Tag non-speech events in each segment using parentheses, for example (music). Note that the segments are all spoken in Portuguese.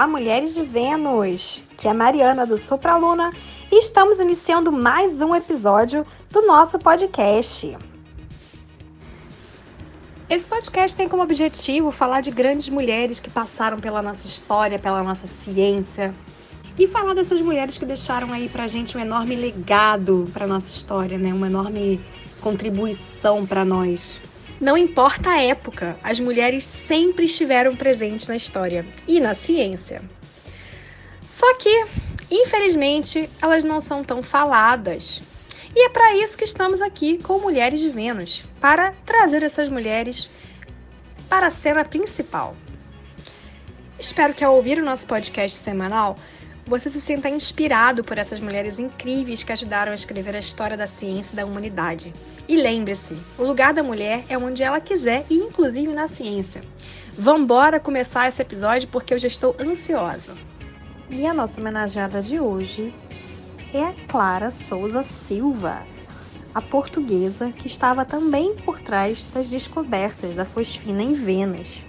Olá, mulheres de Vênus! Que é a Mariana do Sopraluna e estamos iniciando mais um episódio do nosso podcast. Esse podcast tem como objetivo falar de grandes mulheres que passaram pela nossa história, pela nossa ciência e falar dessas mulheres que deixaram aí pra gente um enorme legado pra nossa história, né? Uma enorme contribuição para nós. Não importa a época, as mulheres sempre estiveram presentes na história e na ciência. Só que, infelizmente, elas não são tão faladas. E é para isso que estamos aqui com Mulheres de Vênus para trazer essas mulheres para a cena principal. Espero que ao ouvir o nosso podcast semanal, você se sinta inspirado por essas mulheres incríveis que ajudaram a escrever a história da ciência e da humanidade. E lembre-se, o lugar da mulher é onde ela quiser e inclusive na ciência. Vambora começar esse episódio porque eu já estou ansiosa. E a nossa homenageada de hoje é a Clara Souza Silva, a portuguesa que estava também por trás das descobertas da fosfina em Vênus.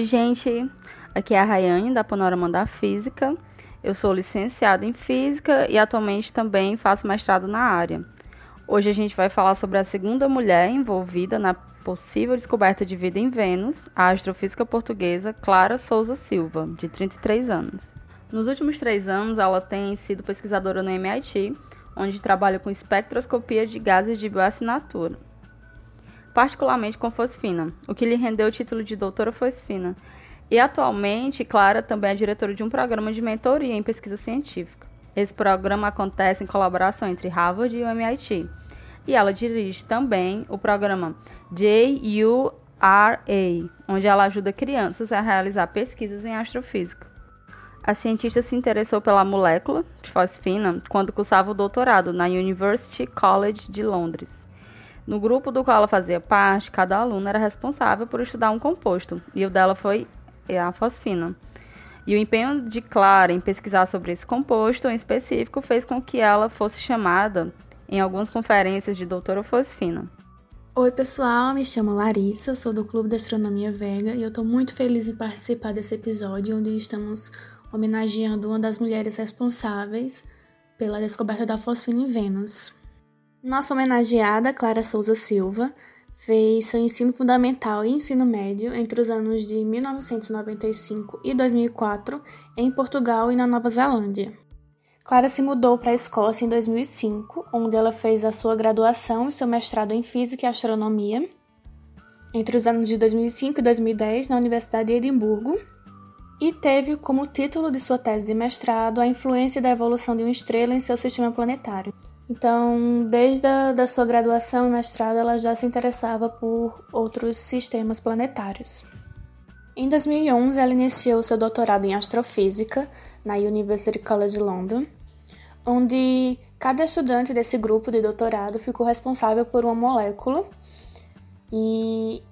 Oi, gente. Aqui é a Rayane, da Panorama da Física. Eu sou licenciada em Física e atualmente também faço mestrado na área. Hoje a gente vai falar sobre a segunda mulher envolvida na possível descoberta de vida em Vênus, a astrofísica portuguesa Clara Souza Silva, de 33 anos. Nos últimos três anos, ela tem sido pesquisadora no MIT, onde trabalha com espectroscopia de gases de bioassinatura particularmente com fosfina, o que lhe rendeu o título de doutora fosfina. E atualmente, Clara também é diretora de um programa de mentoria em pesquisa científica. Esse programa acontece em colaboração entre Harvard e o MIT. E ela dirige também o programa JURA, onde ela ajuda crianças a realizar pesquisas em astrofísica. A cientista se interessou pela molécula de fosfina quando cursava o doutorado na University College de Londres. No grupo do qual ela fazia parte, cada aluna era responsável por estudar um composto, e o dela foi a fosfina. E o empenho de Clara em pesquisar sobre esse composto em específico fez com que ela fosse chamada em algumas conferências de doutora fosfina. Oi, pessoal, me chamo Larissa, sou do Clube da Astronomia Vega e eu estou muito feliz em participar desse episódio onde estamos homenageando uma das mulheres responsáveis pela descoberta da fosfina em Vênus. Nossa homenageada, Clara Souza Silva, fez seu ensino fundamental e ensino médio entre os anos de 1995 e 2004 em Portugal e na Nova Zelândia. Clara se mudou para a Escócia em 2005, onde ela fez a sua graduação e seu mestrado em Física e Astronomia, entre os anos de 2005 e 2010 na Universidade de Edimburgo, e teve como título de sua tese de mestrado a influência da evolução de uma estrela em seu sistema planetário. Então, desde a da sua graduação e mestrado, ela já se interessava por outros sistemas planetários. Em 2011, ela iniciou seu doutorado em astrofísica na University College London, onde cada estudante desse grupo de doutorado ficou responsável por uma molécula e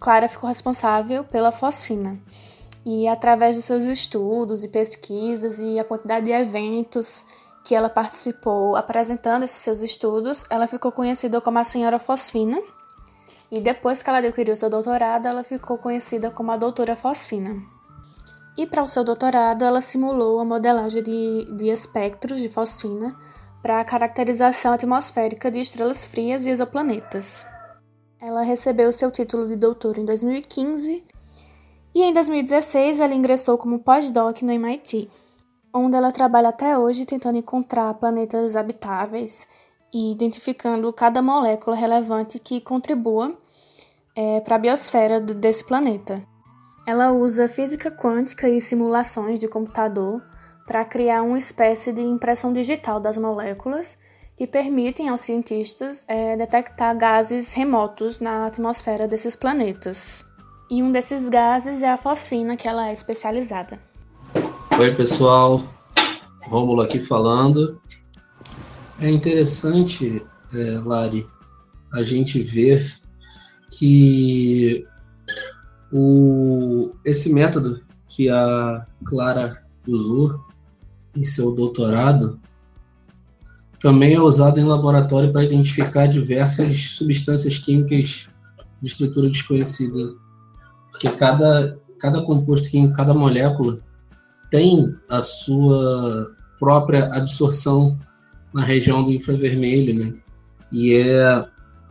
Clara ficou responsável pela fosfina. E através dos seus estudos e pesquisas e a quantidade de eventos que ela participou apresentando esses seus estudos, ela ficou conhecida como a Senhora Fosfina. E depois que ela adquiriu seu doutorado, ela ficou conhecida como a Doutora Fosfina. E para o seu doutorado, ela simulou a modelagem de, de espectros de fosfina para a caracterização atmosférica de estrelas frias e exoplanetas. Ela recebeu seu título de doutora em 2015 e em 2016 ela ingressou como pós-doc no MIT onde ela trabalha até hoje tentando encontrar planetas habitáveis e identificando cada molécula relevante que contribua é, para a biosfera desse planeta. Ela usa física quântica e simulações de computador para criar uma espécie de impressão digital das moléculas que permitem aos cientistas é, detectar gases remotos na atmosfera desses planetas. E um desses gases é a fosfina, que ela é especializada. Oi, pessoal. Rômulo aqui falando. É interessante, é, Lari, a gente ver que o, esse método que a Clara usou em seu doutorado também é usado em laboratório para identificar diversas substâncias químicas de estrutura desconhecida. Porque cada, cada composto químico, cada molécula tem a sua própria absorção na região do infravermelho, né? E é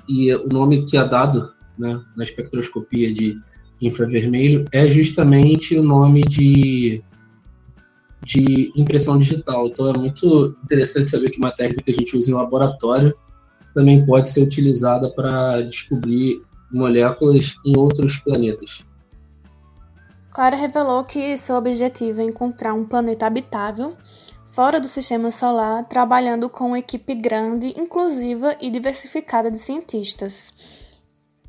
e o nome que é dado né, na espectroscopia de infravermelho é justamente o nome de de impressão digital. Então é muito interessante saber que uma técnica que a gente usa em laboratório também pode ser utilizada para descobrir moléculas em outros planetas. Clara revelou que seu objetivo é encontrar um planeta habitável fora do sistema solar, trabalhando com uma equipe grande, inclusiva e diversificada de cientistas,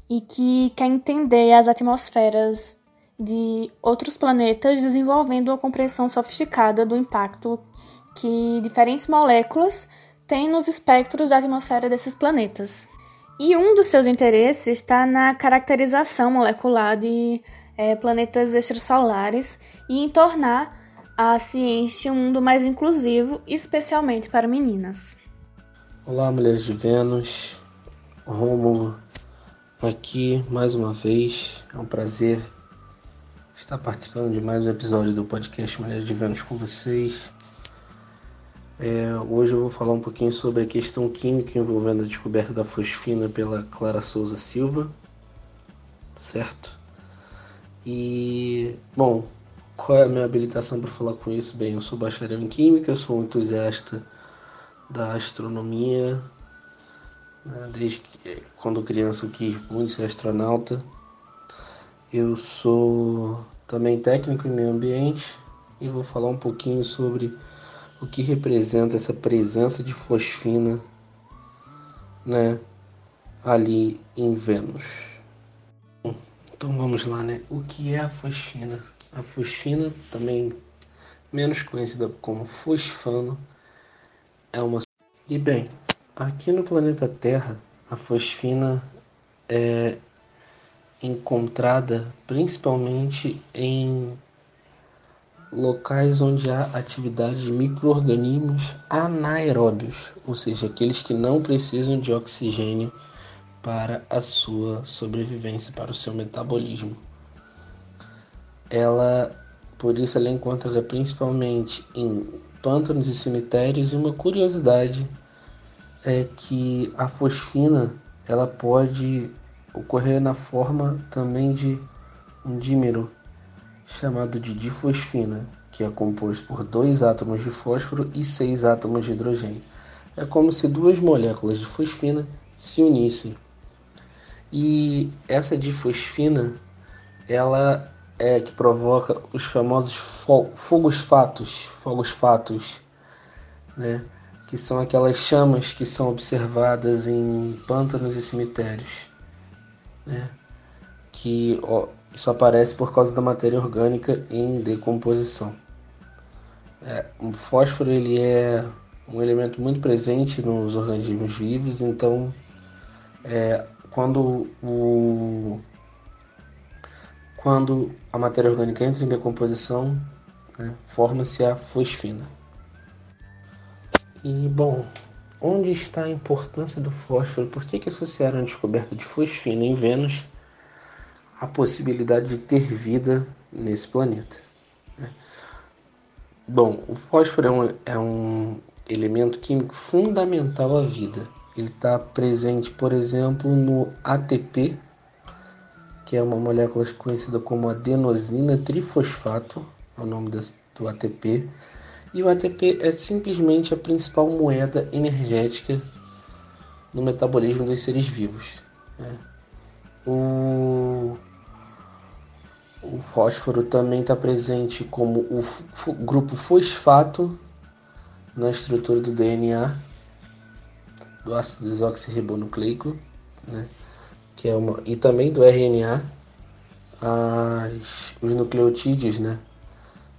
e que quer entender as atmosferas de outros planetas, desenvolvendo uma compreensão sofisticada do impacto que diferentes moléculas têm nos espectros da atmosfera desses planetas. E um dos seus interesses está na caracterização molecular de é, planetas extrasolares e em tornar a ciência um mundo mais inclusivo, especialmente para meninas. Olá, mulheres de Vênus, Rômulo, aqui mais uma vez. É um prazer estar participando de mais um episódio do podcast Mulheres de Vênus com vocês. É, hoje eu vou falar um pouquinho sobre a questão química envolvendo a descoberta da fosfina pela Clara Souza Silva, certo? E, bom, qual é a minha habilitação para falar com isso? Bem, eu sou bacharel em Química, eu sou um entusiasta da astronomia, né? desde que, quando criança eu quis muito ser astronauta. Eu sou também técnico em meio ambiente e vou falar um pouquinho sobre o que representa essa presença de fosfina né, ali em Vênus. Então vamos lá, né? O que é a fosfina? A fosfina, também menos conhecida como fosfano, é uma. E bem, aqui no planeta Terra, a fosfina é encontrada principalmente em locais onde há atividade de microorganismos anaeróbios, ou seja, aqueles que não precisam de oxigênio para a sua sobrevivência, para o seu metabolismo. Ela, por isso, ela encontrada principalmente em pântanos e cemitérios. E uma curiosidade é que a fosfina ela pode ocorrer na forma também de um dímero chamado de difosfina, que é composto por dois átomos de fósforo e seis átomos de hidrogênio. É como se duas moléculas de fosfina se unissem. E essa difosfina, ela é que provoca os famosos fogos fatos, fogos fatos, né? que são aquelas chamas que são observadas em pântanos e cemitérios né? que ó, isso aparece por causa da matéria orgânica em decomposição. É, o fósforo ele é um elemento muito presente nos organismos vivos, então é, quando o quando a matéria orgânica entra em decomposição, né, forma-se a fosfina. E bom, Onde está a importância do fósforo? Por que, que associaram a descoberta de fosfina em Vênus à possibilidade de ter vida nesse planeta? Né? Bom, o fósforo é um, é um elemento químico fundamental à vida. Ele está presente, por exemplo, no ATP, que é uma molécula conhecida como adenosina trifosfato, é o nome do ATP e o ATP é simplesmente a principal moeda energética no metabolismo dos seres vivos. Né? O, o fósforo também está presente como o grupo fosfato na estrutura do DNA, do ácido desoxirribonucleico, né? que é uma, e também do RNA, as, os nucleotídeos né,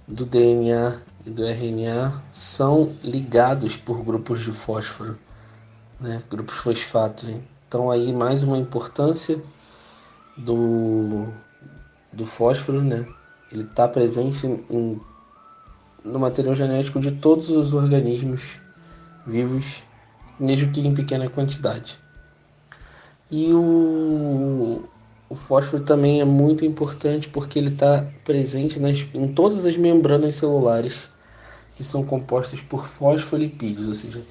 do DNA e do RNA são ligados por grupos de fósforo, né, grupos fosfato. Então aí mais uma importância do, do fósforo, né? Ele está presente em, no material genético de todos os organismos vivos, mesmo que em pequena quantidade. E o, o fósforo também é muito importante porque ele está presente nas, em todas as membranas celulares que são compostas por fosfolipídios, ou seja,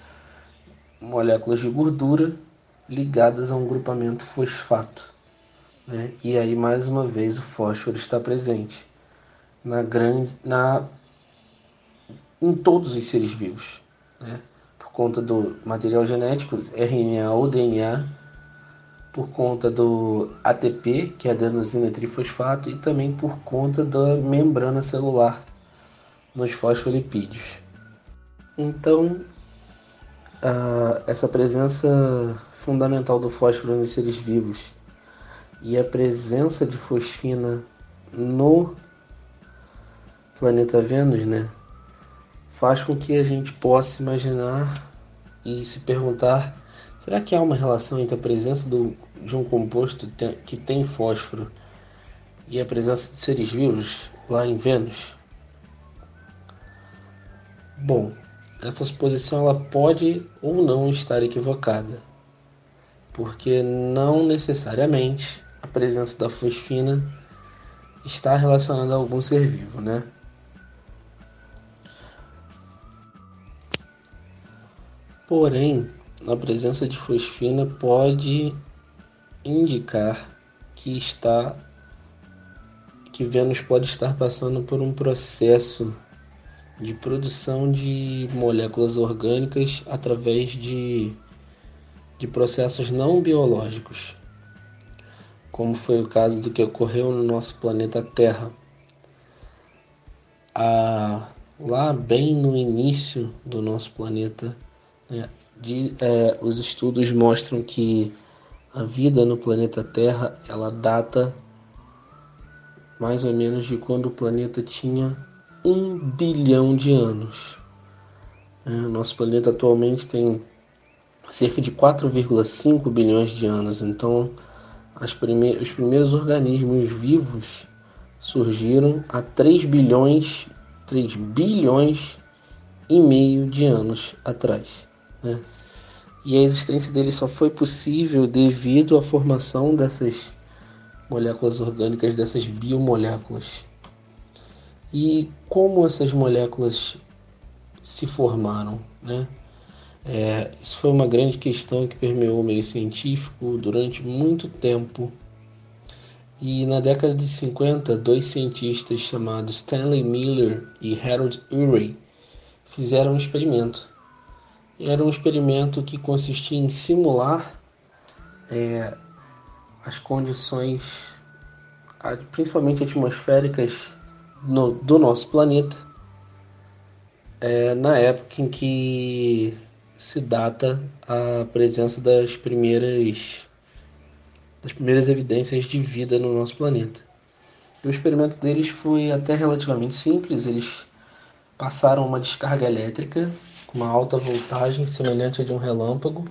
moléculas de gordura ligadas a um grupamento fosfato. Né? E aí, mais uma vez, o fósforo está presente na grande, na, em todos os seres vivos, né? Conta do material genético, RNA ou DNA, por conta do ATP, que é adenosina trifosfato, e também por conta da membrana celular nos fosfolipídios. Então, essa presença fundamental do fósforo nos seres vivos e a presença de fosfina no planeta Vênus, né, faz com que a gente possa imaginar e se perguntar: será que há uma relação entre a presença do, de um composto que tem fósforo e a presença de seres vivos lá em Vênus? Bom, essa suposição ela pode ou não estar equivocada, porque não necessariamente a presença da fosfina está relacionada a algum ser vivo, né? Porém, a presença de fosfina pode indicar que está que Vênus pode estar passando por um processo de produção de moléculas orgânicas através de, de processos não biológicos como foi o caso do que ocorreu no nosso planeta Terra. Ah, lá bem no início do nosso planeta, de, é, os estudos mostram que a vida no planeta Terra ela data mais ou menos de quando o planeta tinha um bilhão de anos. É, nosso planeta atualmente tem cerca de 4,5 bilhões de anos, então prime os primeiros organismos vivos surgiram há 3 bilhões, 3 bilhões e meio de anos atrás. Né? E a existência deles só foi possível devido à formação dessas moléculas orgânicas, dessas biomoléculas. E como essas moléculas se formaram, né? É, isso foi uma grande questão que permeou o meio científico durante muito tempo. E na década de 50, dois cientistas chamados Stanley Miller e Harold Urey fizeram um experimento. Era um experimento que consistia em simular é, as condições, principalmente atmosféricas, no, do nosso planeta, é, na época em que se data a presença das primeiras das primeiras evidências de vida no nosso planeta. o experimento deles foi até relativamente simples. Eles passaram uma descarga elétrica uma alta voltagem semelhante a de um relâmpago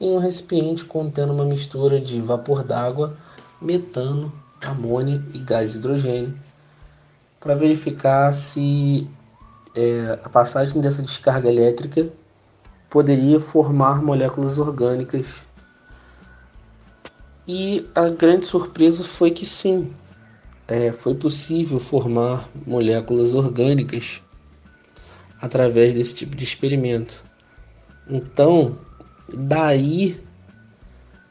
em um recipiente contendo uma mistura de vapor d'água, metano, amônia e gás hidrogênio, para verificar se é, a passagem dessa descarga elétrica poderia formar moléculas orgânicas. E a grande surpresa foi que sim, é, foi possível formar moléculas orgânicas através desse tipo de experimento. Então, daí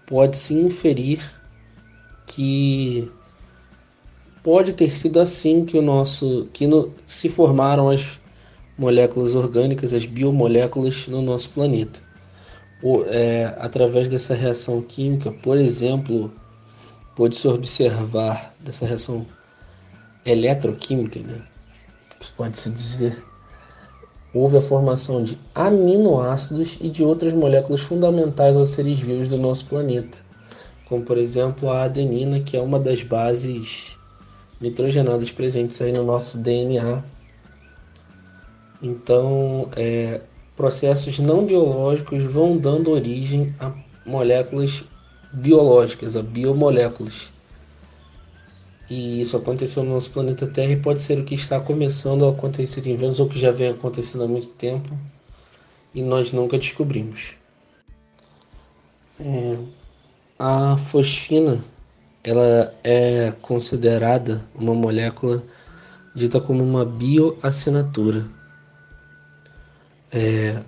pode-se inferir que pode ter sido assim que o nosso que no, se formaram as moléculas orgânicas, as biomoléculas no nosso planeta. O, é, através dessa reação química, por exemplo, pode-se observar dessa reação eletroquímica, né? pode-se dizer, houve a formação de aminoácidos e de outras moléculas fundamentais aos seres vivos do nosso planeta, como por exemplo a adenina, que é uma das bases nitrogenados presentes aí no nosso DNA. Então, é, processos não biológicos vão dando origem a moléculas biológicas, a biomoléculas. E isso aconteceu no nosso planeta Terra e pode ser o que está começando a acontecer em Vênus ou que já vem acontecendo há muito tempo e nós nunca descobrimos. É, a fosfina ela é considerada uma molécula dita como uma bioassinatura. É,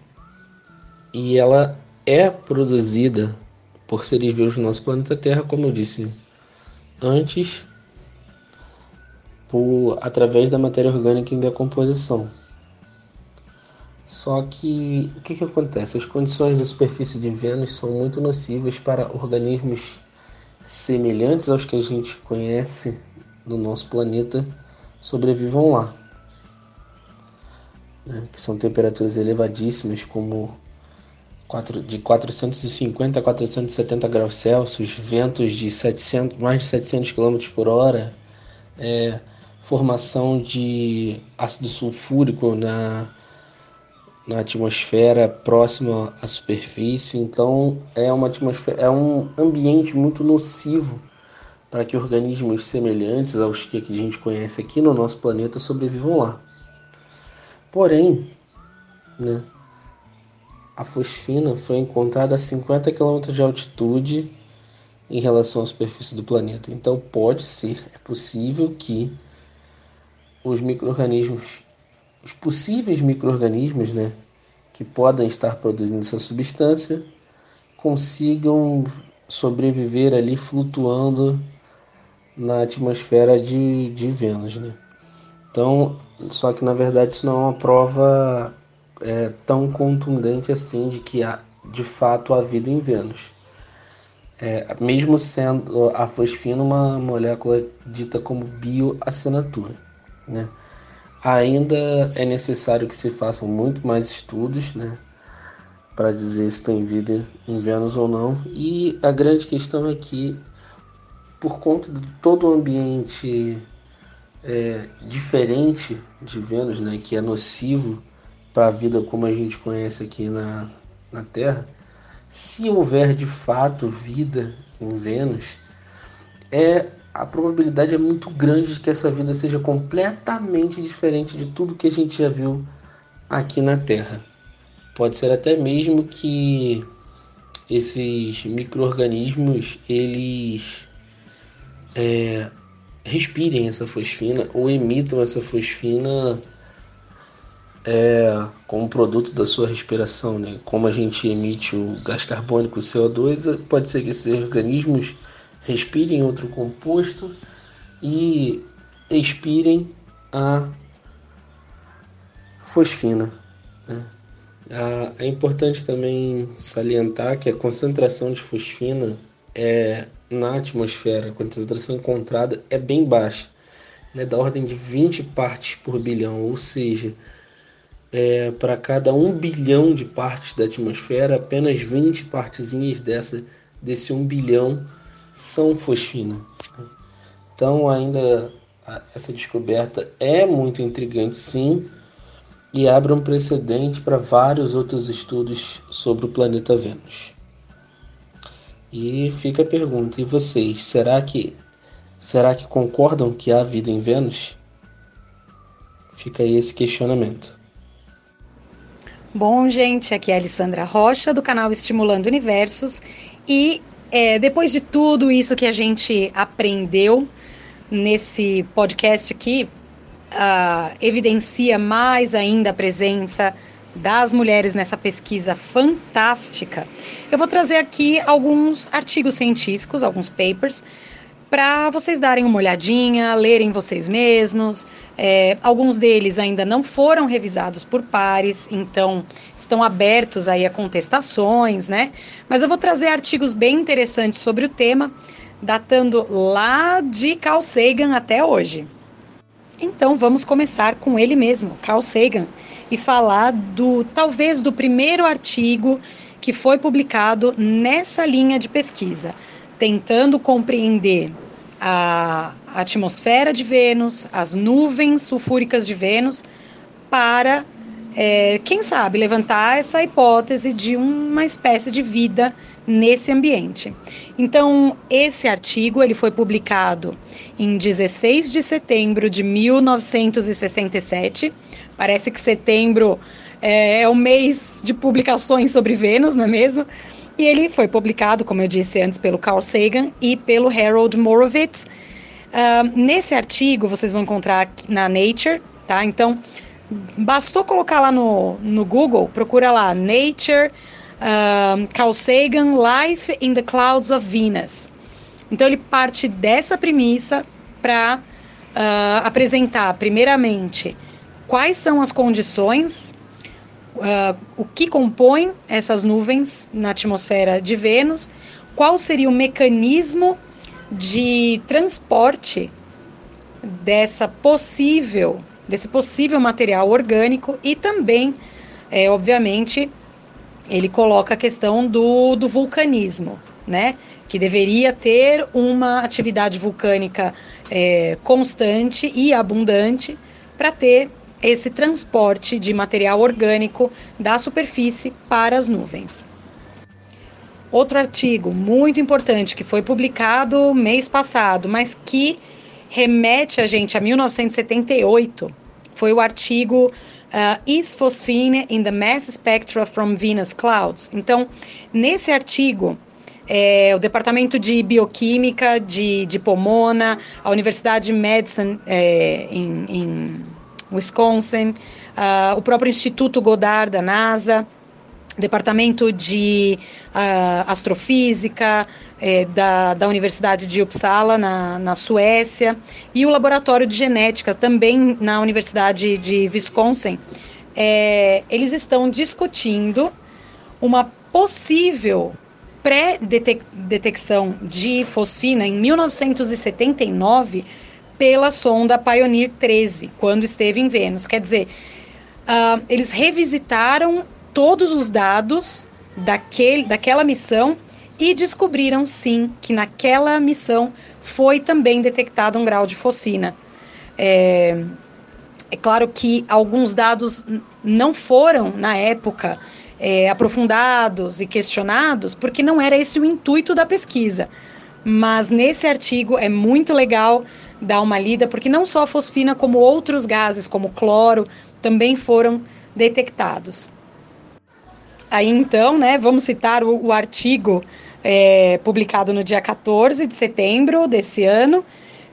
e ela é produzida por seres vivos do nosso planeta Terra, como eu disse antes, por, através da matéria orgânica em decomposição. Só que o que, que acontece? As condições da superfície de Vênus são muito nocivas para organismos semelhantes aos que a gente conhece no nosso planeta sobrevivam lá. Né? Que são temperaturas elevadíssimas, como de 450 a 470 graus Celsius, ventos de 700, mais de 700 km por hora, é, formação de ácido sulfúrico na na atmosfera próxima à superfície. Então é uma atmosfera, é um ambiente muito nocivo para que organismos semelhantes aos que a gente conhece aqui no nosso planeta sobrevivam lá. Porém, né, a fosfina foi encontrada a 50 km de altitude em relação à superfície do planeta. Então pode ser, é possível que os micro-organismos os possíveis micro-organismos né, que podem estar produzindo essa substância consigam sobreviver ali flutuando na atmosfera de, de Vênus. Né? Então, só que na verdade isso não é uma prova é, tão contundente assim de que há de fato há vida em Vênus. É, mesmo sendo a fosfina uma molécula dita como bioassinatura. Né? Ainda é necessário que se façam muito mais estudos, né, para dizer se tem vida em Vênus ou não. E a grande questão é que, por conta de todo o ambiente é, diferente de Vênus, né, que é nocivo para a vida como a gente conhece aqui na, na Terra, se houver de fato vida em Vênus, é a probabilidade é muito grande de que essa vida seja completamente diferente de tudo que a gente já viu aqui na Terra. Pode ser até mesmo que esses micro-organismos eles é, respirem essa fosfina ou emitam essa fosfina é, como produto da sua respiração. Né? Como a gente emite o gás carbônico, o CO2, pode ser que esses organismos respirem outro composto e expirem a fosfina. Né? É importante também salientar que a concentração de fosfina é, na atmosfera, a concentração encontrada é bem baixa, né, da ordem de 20 partes por bilhão, ou seja, é, para cada 1 bilhão de partes da atmosfera, apenas 20 partezinhas dessa, desse 1 bilhão são fosfina. Então, ainda essa descoberta é muito intrigante, sim, e abre um precedente para vários outros estudos sobre o planeta Vênus. E fica a pergunta: e vocês, será que será que concordam que há vida em Vênus? Fica aí esse questionamento. Bom, gente, aqui é a Alessandra Rocha do canal Estimulando Universos e é, depois de tudo isso que a gente aprendeu nesse podcast aqui, uh, evidencia mais ainda a presença das mulheres nessa pesquisa fantástica. Eu vou trazer aqui alguns artigos científicos, alguns papers, para vocês darem uma olhadinha, lerem vocês mesmos. É, alguns deles ainda não foram revisados por pares, então estão abertos aí a contestações, né? Mas eu vou trazer artigos bem interessantes sobre o tema, datando lá de Carl Sagan até hoje. Então vamos começar com ele mesmo, Carl Sagan, e falar do talvez do primeiro artigo que foi publicado nessa linha de pesquisa tentando compreender a atmosfera de Vênus, as nuvens sulfúricas de Vênus, para, é, quem sabe, levantar essa hipótese de uma espécie de vida nesse ambiente. Então, esse artigo ele foi publicado em 16 de setembro de 1967. Parece que setembro é, é o mês de publicações sobre Vênus, não é mesmo? E ele foi publicado, como eu disse antes, pelo Carl Sagan e pelo Harold Morovitz. Uh, nesse artigo vocês vão encontrar na Nature, tá? Então, bastou colocar lá no, no Google, procura lá Nature, uh, Carl Sagan, Life in the Clouds of Venus. Então, ele parte dessa premissa para uh, apresentar, primeiramente, quais são as condições uh, o que compõe essas nuvens na atmosfera de Vênus, qual seria o mecanismo de transporte dessa possível, desse possível material orgânico e também, é, obviamente, ele coloca a questão do, do vulcanismo, né? Que deveria ter uma atividade vulcânica é, constante e abundante para ter esse transporte de material orgânico da superfície para as nuvens. Outro artigo muito importante que foi publicado mês passado, mas que remete a gente a 1978, foi o artigo uh, Is Phosphine in the Mass Spectra from Venus Clouds? Então, nesse artigo, é, o Departamento de Bioquímica de, de Pomona, a Universidade de Medicine é, em, em Wisconsin, uh, o próprio Instituto Goddard da NASA, Departamento de uh, Astrofísica eh, da, da Universidade de Uppsala, na, na Suécia, e o Laboratório de Genética, também na Universidade de Wisconsin. Eh, eles estão discutindo uma possível pré-detecção de fosfina em 1979 pela sonda Pioneer 13, quando esteve em Vênus. Quer dizer, uh, eles revisitaram todos os dados daquele, daquela missão e descobriram sim que naquela missão foi também detectado um grau de fosfina. É, é claro que alguns dados não foram, na época, é, aprofundados e questionados, porque não era esse o intuito da pesquisa. Mas nesse artigo é muito legal dar uma lida, porque não só a fosfina, como outros gases, como cloro, também foram detectados. Aí então, né, vamos citar o, o artigo é, publicado no dia 14 de setembro desse ano,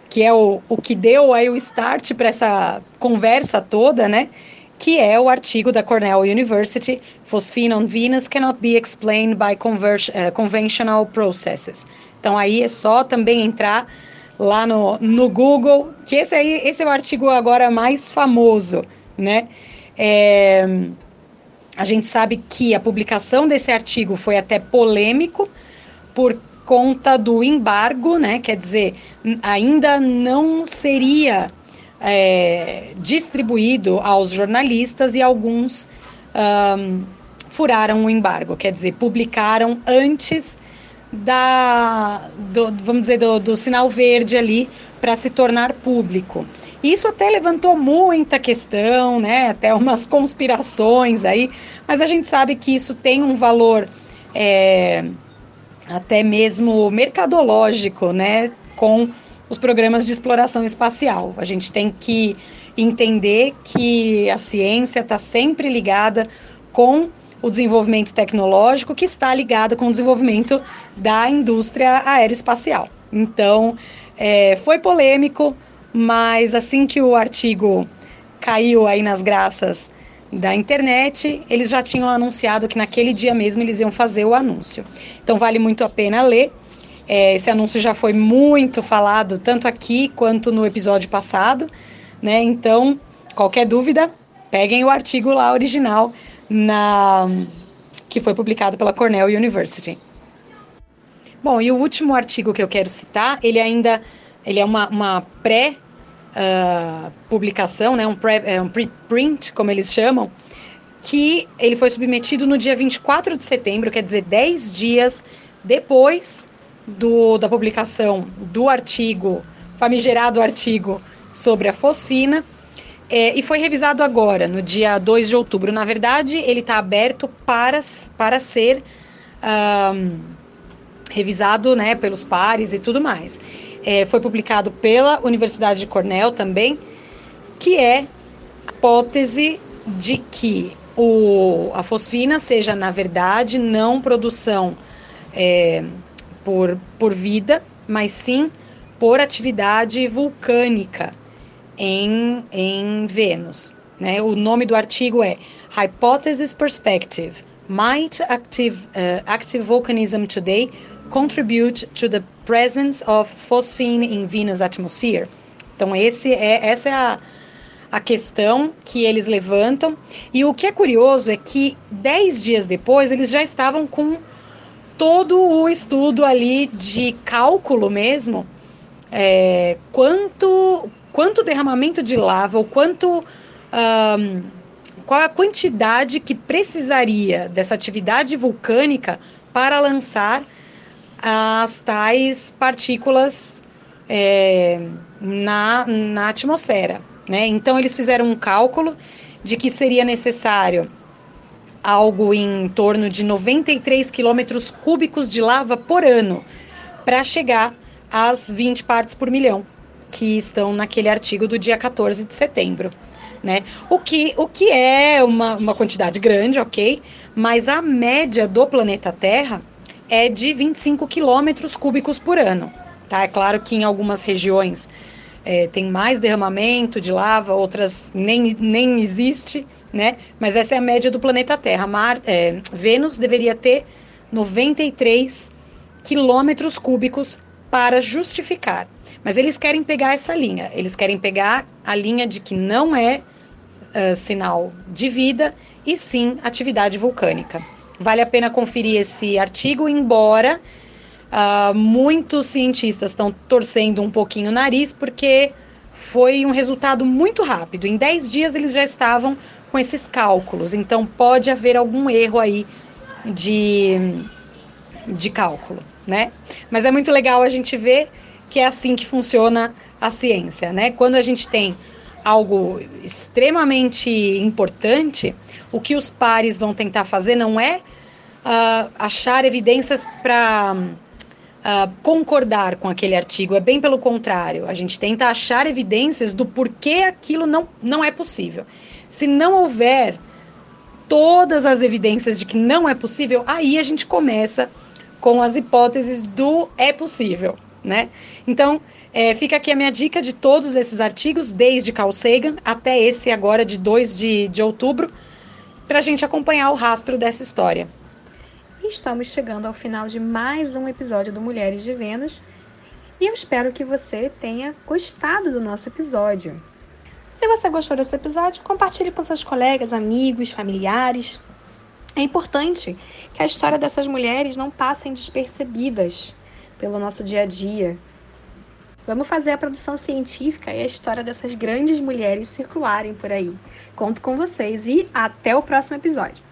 que é o, o que deu aí o start para essa conversa toda, né? Que é o artigo da Cornell University, Phosphine on Venus cannot be explained by uh, conventional processes. Então aí é só também entrar lá no, no Google, que esse aí esse é o artigo agora mais famoso, né? É, a gente sabe que a publicação desse artigo foi até polêmico por conta do embargo, né? Quer dizer, ainda não seria é, distribuído aos jornalistas e alguns um, furaram o embargo, quer dizer, publicaram antes da, do, vamos dizer, do, do sinal verde ali para se tornar público. Isso até levantou muita questão, né? Até umas (laughs) conspirações aí, mas a gente sabe que isso tem um valor é, até mesmo mercadológico, né? Com os programas de exploração espacial. A gente tem que entender que a ciência está sempre ligada com o desenvolvimento tecnológico que está ligado com o desenvolvimento da indústria aeroespacial. Então, é, foi polêmico, mas assim que o artigo caiu aí nas graças da internet, eles já tinham anunciado que naquele dia mesmo eles iam fazer o anúncio. Então, vale muito a pena ler. É, esse anúncio já foi muito falado, tanto aqui quanto no episódio passado, né? Então, qualquer dúvida, peguem o artigo lá original na que foi publicado pela Cornell University. Bom, e o último artigo que eu quero citar, ele ainda ele é uma, uma pré uh, publicação, né, um, pré, é, um preprint, como eles chamam, que ele foi submetido no dia 24 de setembro, quer dizer, 10 dias depois do, da publicação do artigo, famigerado artigo sobre a fosfina, é, e foi revisado agora, no dia 2 de outubro. Na verdade, ele está aberto para, para ser um, revisado né, pelos pares e tudo mais. É, foi publicado pela Universidade de Cornell também, que é a hipótese de que o, a fosfina seja, na verdade, não produção é, por, por vida, mas sim por atividade vulcânica em, em Vênus. Né? O nome do artigo é Hypothesis Perspective. Might active, uh, active volcanism today contribute to the presence of phosphine in Venus atmosphere? Então, esse é, essa é a, a questão que eles levantam. E o que é curioso é que dez dias depois eles já estavam com todo o estudo ali de cálculo mesmo, é, quanto, quanto derramamento de lava, ou quanto. Um, qual a quantidade que precisaria dessa atividade vulcânica para lançar as tais partículas é, na, na atmosfera. Né? Então, eles fizeram um cálculo de que seria necessário algo em torno de 93 quilômetros cúbicos de lava por ano para chegar às 20 partes por milhão que estão naquele artigo do dia 14 de setembro. Né? O, que, o que é uma, uma quantidade grande, ok, mas a média do planeta Terra é de 25 quilômetros cúbicos por ano. Tá? É claro que em algumas regiões é, tem mais derramamento de lava, outras nem, nem existe, né? Mas essa é a média do planeta Terra. Mar, é, Vênus deveria ter 93 quilômetros cúbicos para justificar. Mas eles querem pegar essa linha. Eles querem pegar a linha de que não é uh, sinal de vida e sim atividade vulcânica. Vale a pena conferir esse artigo, embora Uh, muitos cientistas estão torcendo um pouquinho o nariz porque foi um resultado muito rápido. Em 10 dias eles já estavam com esses cálculos, então pode haver algum erro aí de, de cálculo, né? Mas é muito legal a gente ver que é assim que funciona a ciência, né? Quando a gente tem algo extremamente importante, o que os pares vão tentar fazer não é uh, achar evidências para uh, concordar com aquele artigo, é bem pelo contrário. A gente tenta achar evidências do porquê aquilo não, não é possível. Se não houver todas as evidências de que não é possível, aí a gente começa com as hipóteses do é possível, né? Então, é, fica aqui a minha dica de todos esses artigos, desde Carl Sagan até esse agora de 2 de, de outubro, para a gente acompanhar o rastro dessa história estamos chegando ao final de mais um episódio do Mulheres de Vênus e eu espero que você tenha gostado do nosso episódio. Se você gostou desse episódio, compartilhe com seus colegas, amigos, familiares. É importante que a história dessas mulheres não passem despercebidas pelo nosso dia a dia. Vamos fazer a produção científica e a história dessas grandes mulheres circularem por aí. Conto com vocês e até o próximo episódio.